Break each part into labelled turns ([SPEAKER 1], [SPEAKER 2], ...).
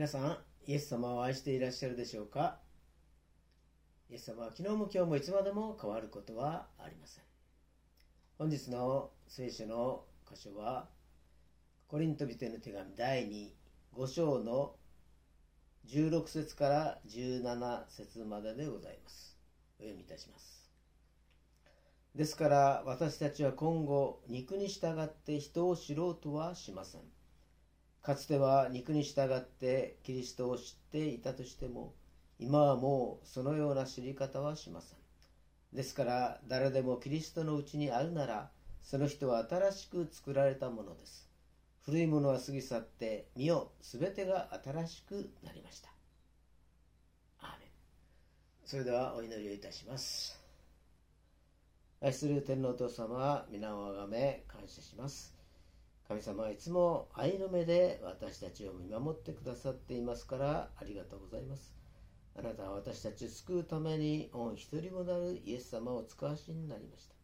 [SPEAKER 1] 皆さん、イエス様を愛していらっしゃるでしょうか？イエス様は昨日も今日もいつまでも変わることはありません。本日の聖書の箇所は、コリント人への手紙第2、5章の16節から17節まででございます。お読みいたします。ですから私たちは今後肉に従って人を知ろうとはしません。かつては肉に従ってキリストを知っていたとしても今はもうそのような知り方はしません。ですから誰でもキリストのうちにあるならその人は新しく作られたものです。古いものは過ぎ去って見よすべてが新しくなりました。アーメン。それではお祈りをいたします。愛する天皇父様皆をあがめ感謝します。神様はいつも愛の目で私たちを見守ってくださっていますからありがとうございます。あなたは私たちを救うために御一人もなるイエス様を使わしになりました。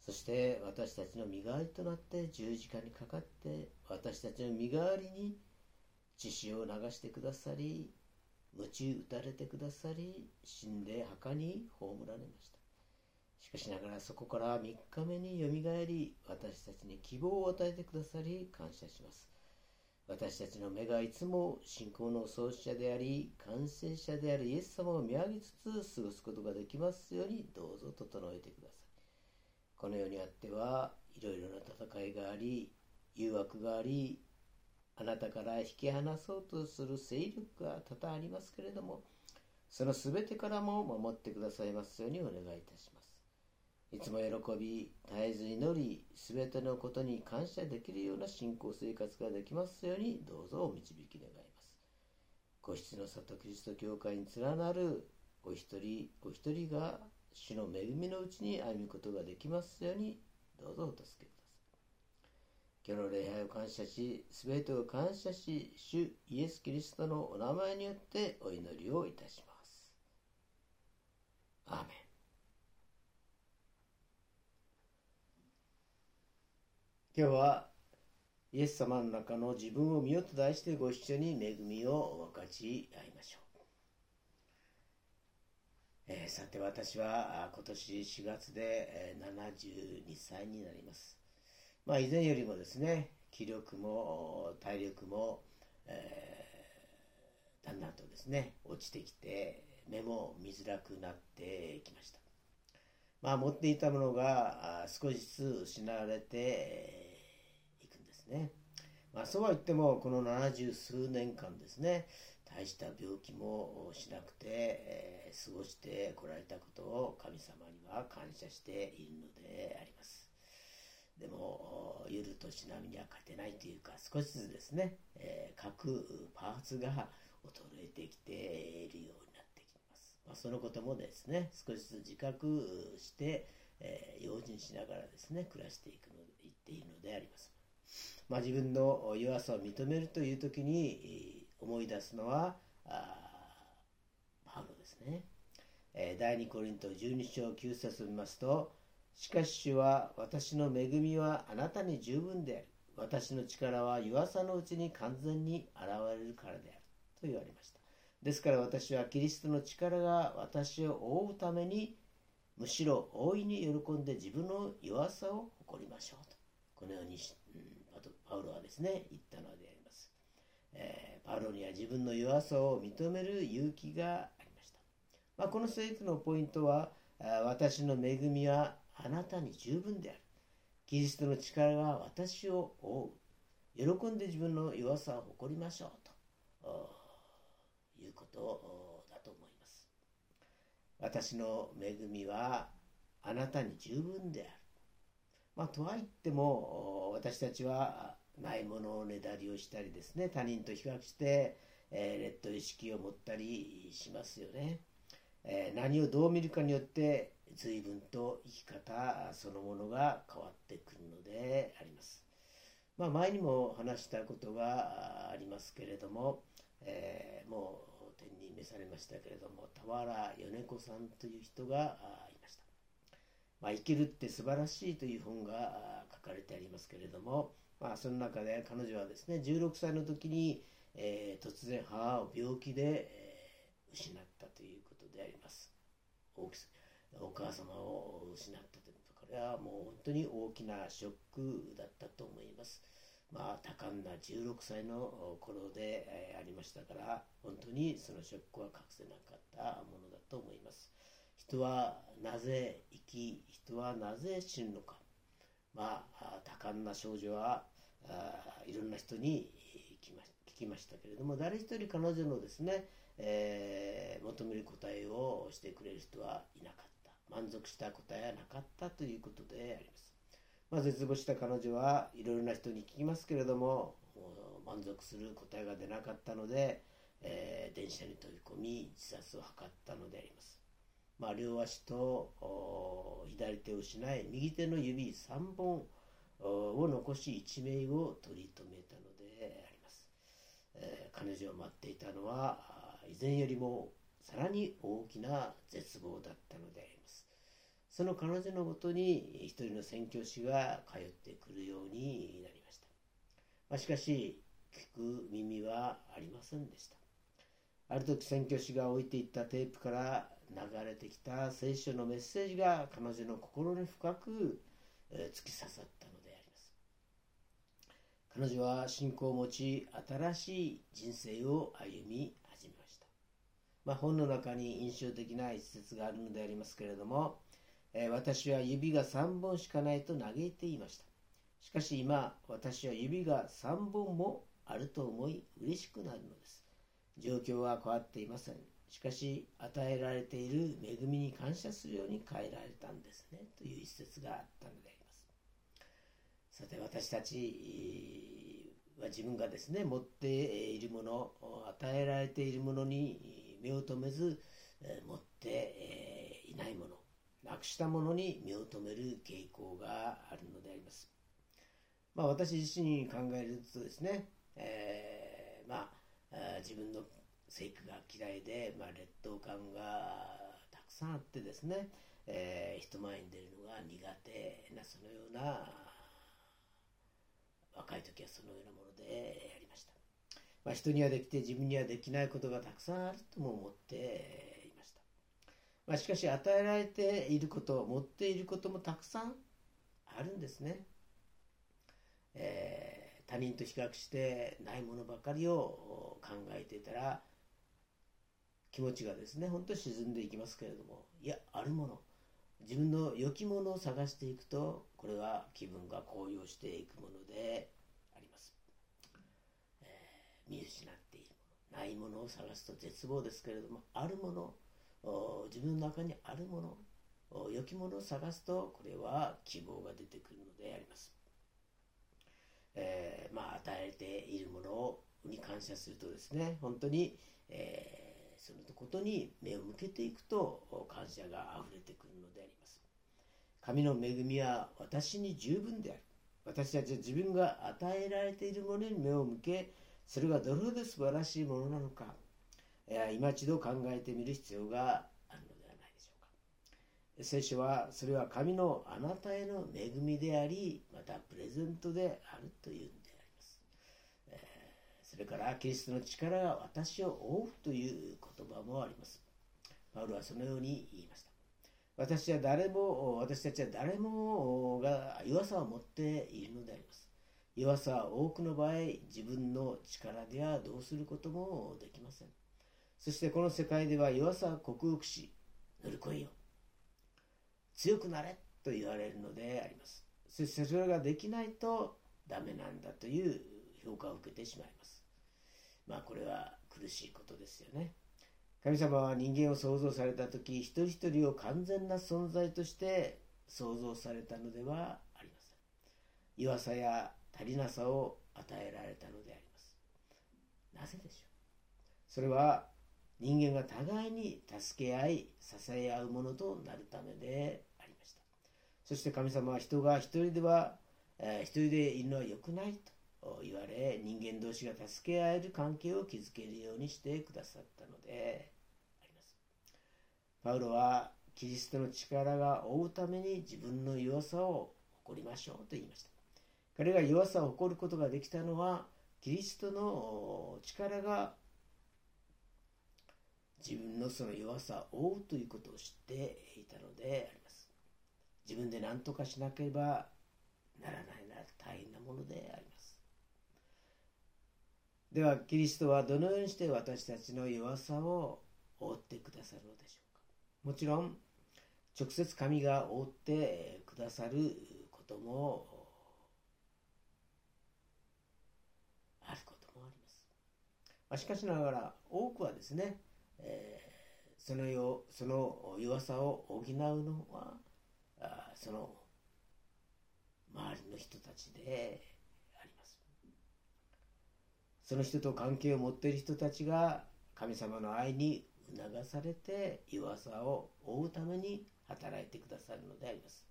[SPEAKER 1] そして私たちの身代わりとなって十字架にかかって私たちの身代わりに血潮を流してくださり、鞭打たれてくださり、死んで墓に葬られました。しかしながらそこから3日目によみがえり私たちに希望を与えてくださり感謝します。私たちの目がいつも信仰の創始者であり完成者であるイエス様を見上げつつ過ごすことができますようにどうぞ整えてください。この世にあってはいろいろな戦いがあり誘惑がありあなたから引き離そうとする勢力が多々ありますけれどもその全てからも守ってくださいますようにお願いいたします。いつも喜び、絶えず祈り、すべてのことに感謝できるような信仰生活ができますように、どうぞお導き願います。ご質の里キリスト教会に連なるお一人お一人が主の恵みのうちに歩むことができますように、どうぞお助けください。今日の礼拝を感謝し、すべてを感謝し、主イエス・キリストのお名前によってお祈りをいたします。アーメン。今日はイエス様の中の自分を見よと題してご一緒に恵みをお分かち合いましょう。えー、さて私は今年4月で72歳になります。まあ以前よりもですね、気力も体力も、えー、だんだんとですね、落ちてきて目も見づらくなってきました。まあ持っていたものが少しずつ失われてね。まあ、そうは言っても、この70数年間ですね、大した病気もしなくて、えー、過ごしてこられたことを神様には感謝しているのであります。でも、夜としなみには勝てないというか、少しずつですね、えー、各パーツが衰えてきているようになってきます。まあ、そのこともですね、少しずつ自覚して、えー、用心しながらですね、暮らしていくの、いっているのであります。まあ、自分の弱さを認めるという時に思い出すのはパウロですね。第2コリント12章9節を見ますと「しかし主は私の恵みはあなたに十分である。私の力は弱さのうちに完全に現れるからである」と言われました。ですから私はキリストの力が私を覆うためにむしろ大いに喜んで自分の弱さを誇りましょうと。このように、うんパウロはですね、言ったのであります。えー、パウロには自分の弱さを認める勇気がありました。まあ、この聖句のポイントは、私の恵みはあなたに十分である。キリストの力が私を覆う。喜んで自分の弱さを誇りましょうということだと思います。私の恵みはあなたに十分である。まあ、とは言っても私たちはないものをねだりをしたりですね他人と比較して、えー、劣等意識を持ったりしますよね、えー、何をどう見るかによって随分と生き方そのものが変わってくるのであります。まあ前にも話したことがありますけれども、えー、もう天に召されましたけれども俵米子さんという人がいまあ、生きるって素晴らしいという本が書かれてありますけれども、まあ、その中で彼女はですね16歳の時にえー、突然母を病気で、えー、失ったということであります。お母様を失ったということ。これはもう本当に大きなショックだったと思います。まあ多感な16歳の頃で、えー、ありましたから本当にそのショックは隠せなかったものだと思います。人はなぜ生き人はなぜ死ぬのか。まあ多感な少女はあいろんな人に聞きましたけれども誰一人彼女のですね、えー、求める答えをしてくれる人はいなかった。満足した答えはなかったということであります、まあ、絶望した彼女はいろいろな人に聞きますけれども満足する答えが出なかったので、えー、電車に飛び込み自殺を図ったのであります。まあ、両足と左手を失い右手の指3本を残し一命を取り留めたのであります、えー、彼女を待っていたのは以前よりもさらに大きな絶望だったのであります。その彼女のもとに一人の宣教師が通ってくるようになりました、まあ、しかし聞く耳はありませんでした。ある時宣教師が置いていったテープから流れてきた聖書のメッセージが彼女の心に深く突き刺さったのであります。彼女は信仰を持ち新しい人生を歩み始めました、まあ、本の中に印象的な一節があるのでありますけれども私は指が3本しかないと嘆いていました。しかし今私は指が3本もあると思い嬉しくなるのです。状況は変わっていません。しかし与えられている恵みに感謝するように変えられたんですねという一節があったのであります。さて私たちは自分がですね持っているもの与えられているものに目を留めず持っていないものなくしたものに目を留める傾向があるのであります。まあ私自身に考えるとですね、えー、まあ自分の生育が嫌いで、まあ、劣等感がたくさんあってですね、えー、人前に出るのが苦手なそのような若い時はそのようなものでやりました、まあ、人にはできて自分にはできないことがたくさんあるとも思っていました、まあ、しかし与えられていること持っていることもたくさんあるんですね、えー、他人と比較してないものばかりを考えていたら気持ちがですね、本当に沈んでいきますけれども、いや、あるもの、自分の良きものを探していくと、これは気分が高揚していくものであります。えー、見失っているもの、ないものを探すと絶望ですけれども、あるもの、自分の中にあるもの、良きものを探すと、これは希望が出てくるのであります。えー、まあ、与えているものに感謝するとですね、本当に、えーそのことに目を向けていくと感謝があふれてくるのであります。神の恵みは私に十分である。私たちは自分が与えられているものに目を向けそれがどれほど素晴らしいものなのか今一度考えてみる必要があるのではないでしょうか。聖書はそれは神のあなたへの恵みでありまたプレゼントであるというんです。それからキリストの力が私を覆うという言葉もあります。パウロはそのように言いました。私は誰も、私たちは誰もが弱さを持っているのであります。弱さは多くの場合、自分の力ではどうすることもできません。そしてこの世界では弱さを克服し、乗り越えよ。強くなれと言われるのであります。そしてそれができないとダメなんだという評価を受けてしまいます。まあこれは苦しいことですよね。神様は人間を創造された時一人一人を完全な存在として創造されたのではありません。弱さや足りなさを与えられたのであります。なぜでしょう？それは人間が互いに助け合い支え合うものとなるためでありました。そして神様は人が一人では、えー、一人でいるのは良くないと言われ人間同士が助け合える関係を築けるようにしてくださったのでありますパウロはキリストの力が負うために自分の弱さを誇りましょうと言いました彼が弱さを誇ることができたのはキリストの力が自分のその弱さを負うということを知っていたのであります。自分で何とかしなければならないなら大変なものであります。では、キリストはどのようにして私たちの弱さを覆ってくださるのでしょうか？もちろん、直接神が覆ってくださることもあることもあります。ま、しかしながら、多くはですね、えー、そのよその弱さを補うのはあその周りの人たちでその人と関係を持っている人たちが神様の愛に促されて弱さを負うために働いてくださるのであります。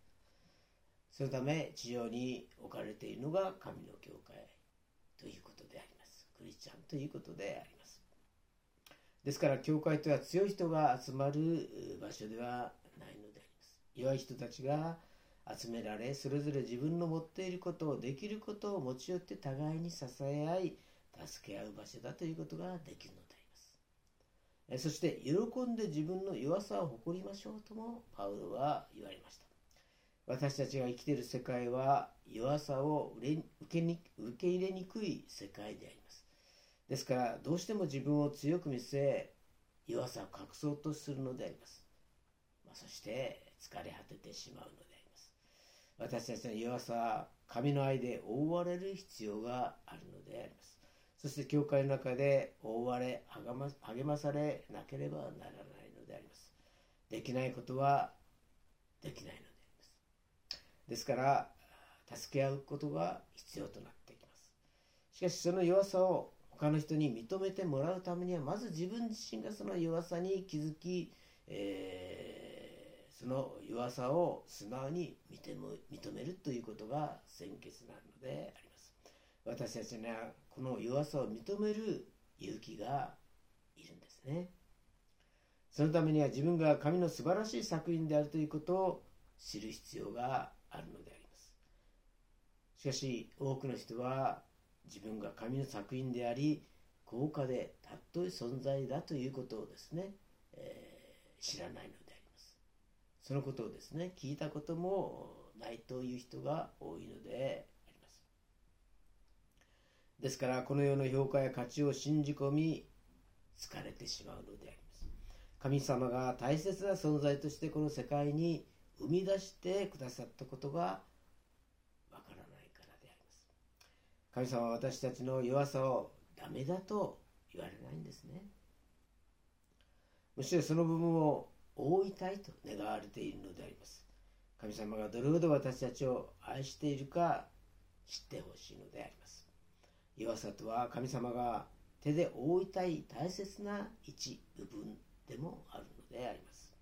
[SPEAKER 1] そのため地上に置かれているのが神の教会ということであります。クリスチャンということであります。ですから教会とは強い人が集まる場所ではないのであります。弱い人たちが集められそれぞれ自分の持っていることをできることを持ち寄って互いに支え合い助け合う場所だということができるのでありますそして喜んで自分の弱さを誇りましょうともパウロは言われました私たちが生きている世界は弱さを受けに受け入れにくい世界でありますですから、どうしても自分を強く見せ、弱さを隠そうとするのであります。まあ、そして、疲れ果ててしまうのであります。私たちの弱さは、神の愛で覆われる必要があるのであります。そして、教会の中で覆われ、励まされなければならないのであります。できないことはできないのであります。ですから、助け合うことが必要となってきます。しかし、その弱さを他の人に認めてもらうためにはまず自分自身がその弱さに気づき、えー、その弱さを素直に認めるということが先決なのであります私たちにはこの弱さを認める勇気がいるんですね。そのためには自分が神の素晴らしい作品であるということを知る必要があるのであります。しかし多くの人は自分が神の作品であり高価で尊い存在だということをですね、えー、知らないのであります。そのことをですね聞いたこともないという人が多いのでですからこの世の評価や価値を信じ込み疲れてしまうのであります神様が大切な存在としてこの世界に生み出してくださったことがわからないからであります神様は私たちの弱さをダメだと言われないんですね。むしろその部分を覆いたいと願われているのであります。神様がどれほど私たちを愛しているか知ってほしいのであります。弱さとは神様が手で覆いたい大切な一部分でもあるのであります。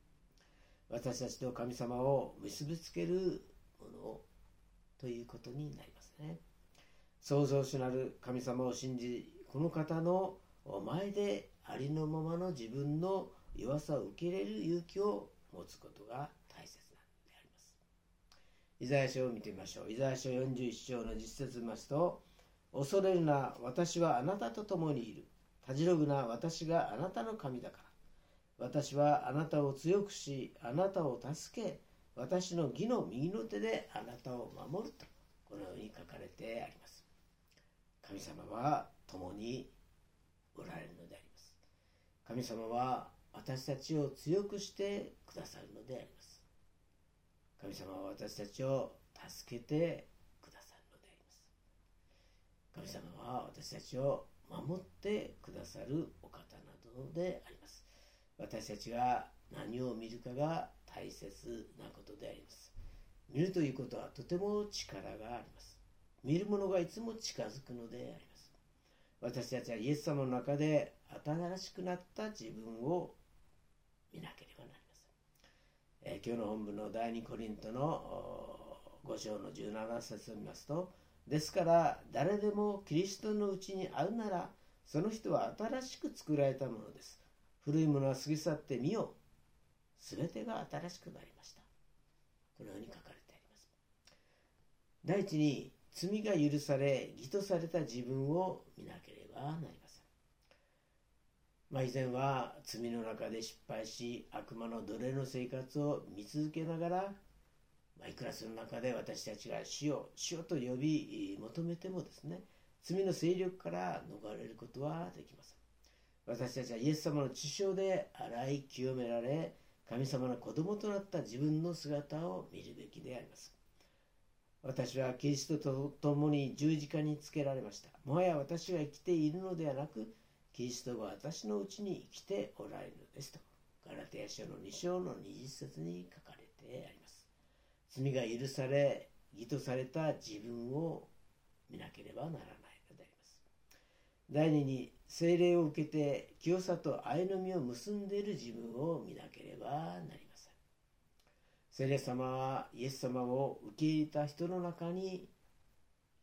[SPEAKER 1] 私たちと神様を結びつけるものということになりますね。創造主なる神様を信じこの方の前でありのままの自分の弱さを受け入れる勇気を持つことが大切なのであります。イザヤ書を見てみましょう。イザヤ書41章の実節見ますと、恐れるな、私はあなたと共にいる。たじろぐな、私があなたの神だから。私はあなたを強くし、あなたを助け、私の義の右の手であなたを守ると、このように書かれてあります。神様は共におられるのであります。神様は私たちを強くしてくださるのであります。神様は私たちを助けてくださるのであります。神様は私たちを守ってくださるお方などであります。私たちが何を見るかが大切なことであります。見るということはとても力があります。見る者がいつも近づくのであります。私たちはイエス様の中で新しくなった自分を見なければなりません。えー、今日の本文の第2コリントの5章の17節を見ますと、ですから誰でもキリストのうちに会うなら、その人は新しく作られたものです。古いものは過ぎ去ってみよう。すべてが新しくなりました。このように書かれてあります。第一に罪が許され義とされた自分を見なければなりません、まあ、以前は罪の中で失敗し悪魔の奴隷の生活を見続けながら、まあ、いくらその中で私たちが死を死をと呼び求めてもですね罪の勢力から逃れることはできません。私たちはイエス様の血潮で洗い清められ神様の子供となった自分の姿を見るべきであります。私はキリストと共に十字架につけられました。もはや私が生きているのではなくキリストが私のうちに生きておられるのですと。ガラテヤ書の2章の20節に書か罪が許され義とされた自分を見なければならないのであります第二に精霊を受けて清さと愛の実を結んでいる自分を見なければなりません。聖霊様はイエス様を受け入れた人の中に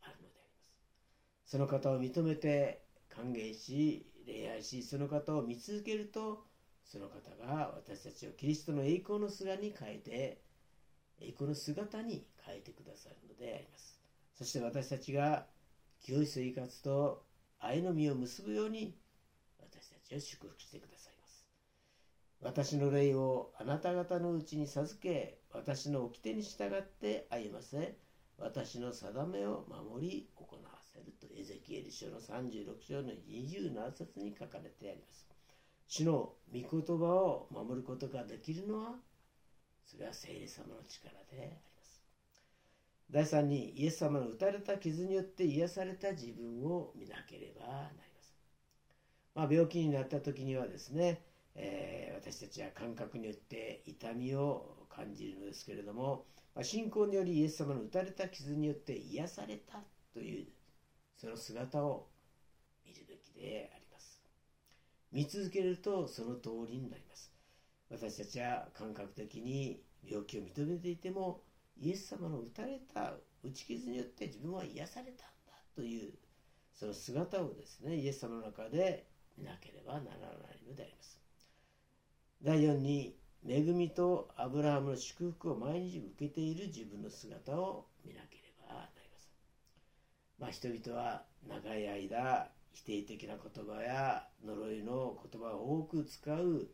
[SPEAKER 1] あるのであります。その方を認めて歓迎し、礼拝し、その方を見続けると、その方が私たちをキリストの栄光の姿に変えて、栄光の姿に変えてくださるのであります。そして私たちが清い生活と愛の実を結ぶように私たちを祝福してくださいます。私の霊をあなた方のうちに授け、私の掟に従って歩ませ、私の定めを守り行わせるとエゼキエル書の36章の27節に書かれてあります。主の御言葉を守ることができるのは、それは聖霊様の力であります。第3にイエス様の打たれた傷によって癒された自分を見なければなりません。まあ、病気になった時にはですね、えー、私たちは感覚によって痛みを感じるのですけれども、まあ、信仰によりイエス様の打たれた傷によって癒されたというその姿を見るべきであります。見続けるとその通りになります。私たちは感覚的に病気を認めていてもイエス様の打たれた打ち傷によって自分は癒されたんだというその姿をですねイエス様の中で見なければならないのであります。第4に恵みとアブラハムの祝福を毎日受けている自分の姿を見なければなりませんまあ人々は長い間否定的な言葉や呪いの言葉を多く使う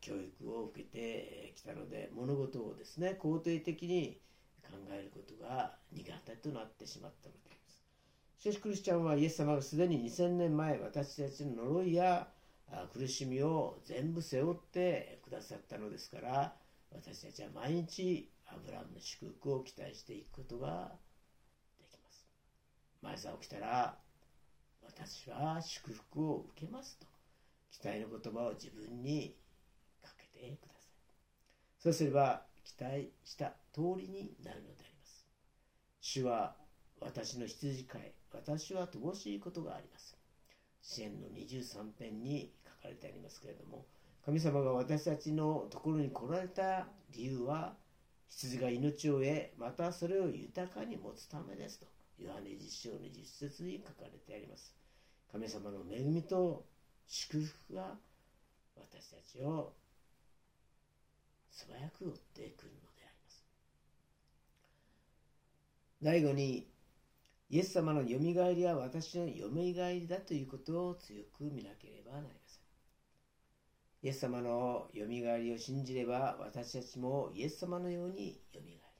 [SPEAKER 1] 教育を受けてきたので物事をですね肯定的に考えることが苦手となってしまったのです。しかしクリスチャンはイエス様がすでに2000年前私たちの呪いや苦しみを全部背負ってくださったのですから私たちは毎日アブラムの祝福を期待していくことができます。毎朝起きたら私は祝福を受けますと。期待の言葉を自分にかけてください。そうすれば期待した通りになるのであります。主は私の羊飼い、私は乏しいことがあります。支援の23編に書かれてありますけれども、神様が私たちのところに来られた理由は、羊が命を得、またそれを豊かに持つためですと、ヨハネ実章の実節に書かれてあります。神様の恵みと祝福が私たちを素早く追ってくるのであります。第後に、イエス様のよみがえりは私のよみがえりだということを強く見なければなりません。イエス様のよみがえりを信じれば私たちもイエス様のようによみがえ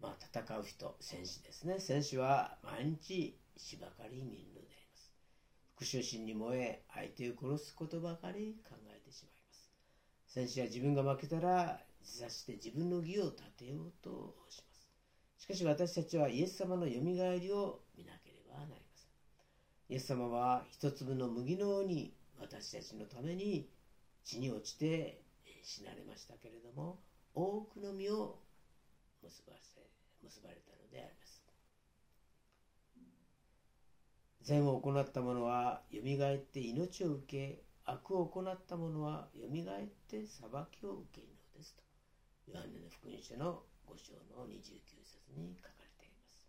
[SPEAKER 1] ります。まあ、戦う人、戦士ですね。戦士は毎日芝刈り見る復讐心に燃え、相手を殺すことばかり考えてしまいます。戦士は自分が負けたら自殺して自分の義を立てようとします。しかし私たちはイエス様のよみがえりを見なければなりません。イエス様は一粒の麦のように私たちのために地に落ちて死なれましたけれども、多くの実を結ばせ結ばれたのであります。善を行った者はよみがえって命を受け、悪を行った者はよみがえって裁きを受けるのですと。ヨハネの福音書の5章の29節に書かれています。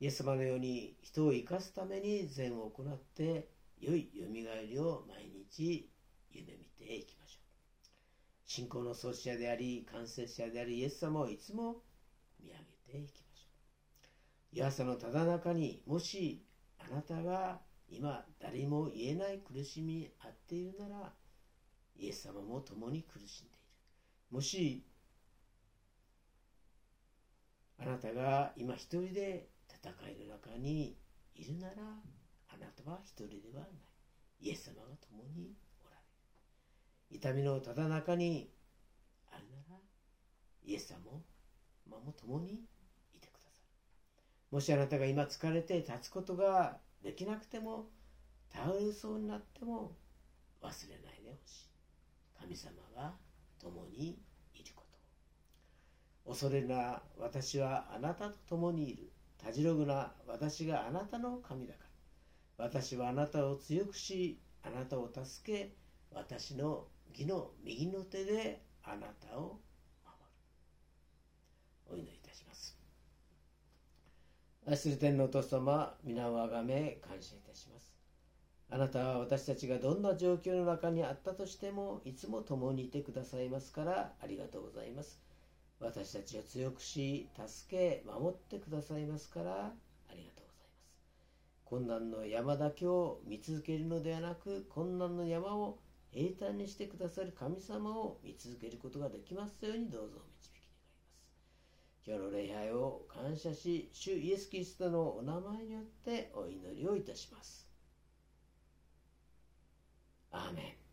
[SPEAKER 1] イエス様のように人を生かすために善を行って良いよみがえりを毎日夢見ていきましょう。信仰の創始者であり、完成者であるイエス様をいつも見上げていきましょう。岩さのただ中にもしあなたが今誰も言えない苦しみにあっているならイエス様も共に苦しんでいる。もしあなたが今一人で戦いの中にいるならあなたは一人ではない。イエス様が共におられる。痛みのただ中にあるならイエス様も共にもしあなたが今疲れて立つことができなくても倒れそうになっても忘れないでほしい。神様が共にいること。恐れな私はあなたと共にいる。たじろぐな私があなたの神だから。私はあなたを強くしあなたを助け私の義の右の手であなたを守るお祈りいたします愛する天のお父様皆をあがめ感謝いたします。あなたは私たちがどんな状況の中にあったとしてもいつも共にいてくださいますからありがとうございます。私たちを強くし助け守ってくださいますからありがとうございます。困難の山だけを見続けるのではなく困難の山を平坦にしてくださる神様を見続けることができますようにどうぞ今日の礼拝を感謝し、主イエス・キリストのお名前によってお祈りをいたします。アーメン。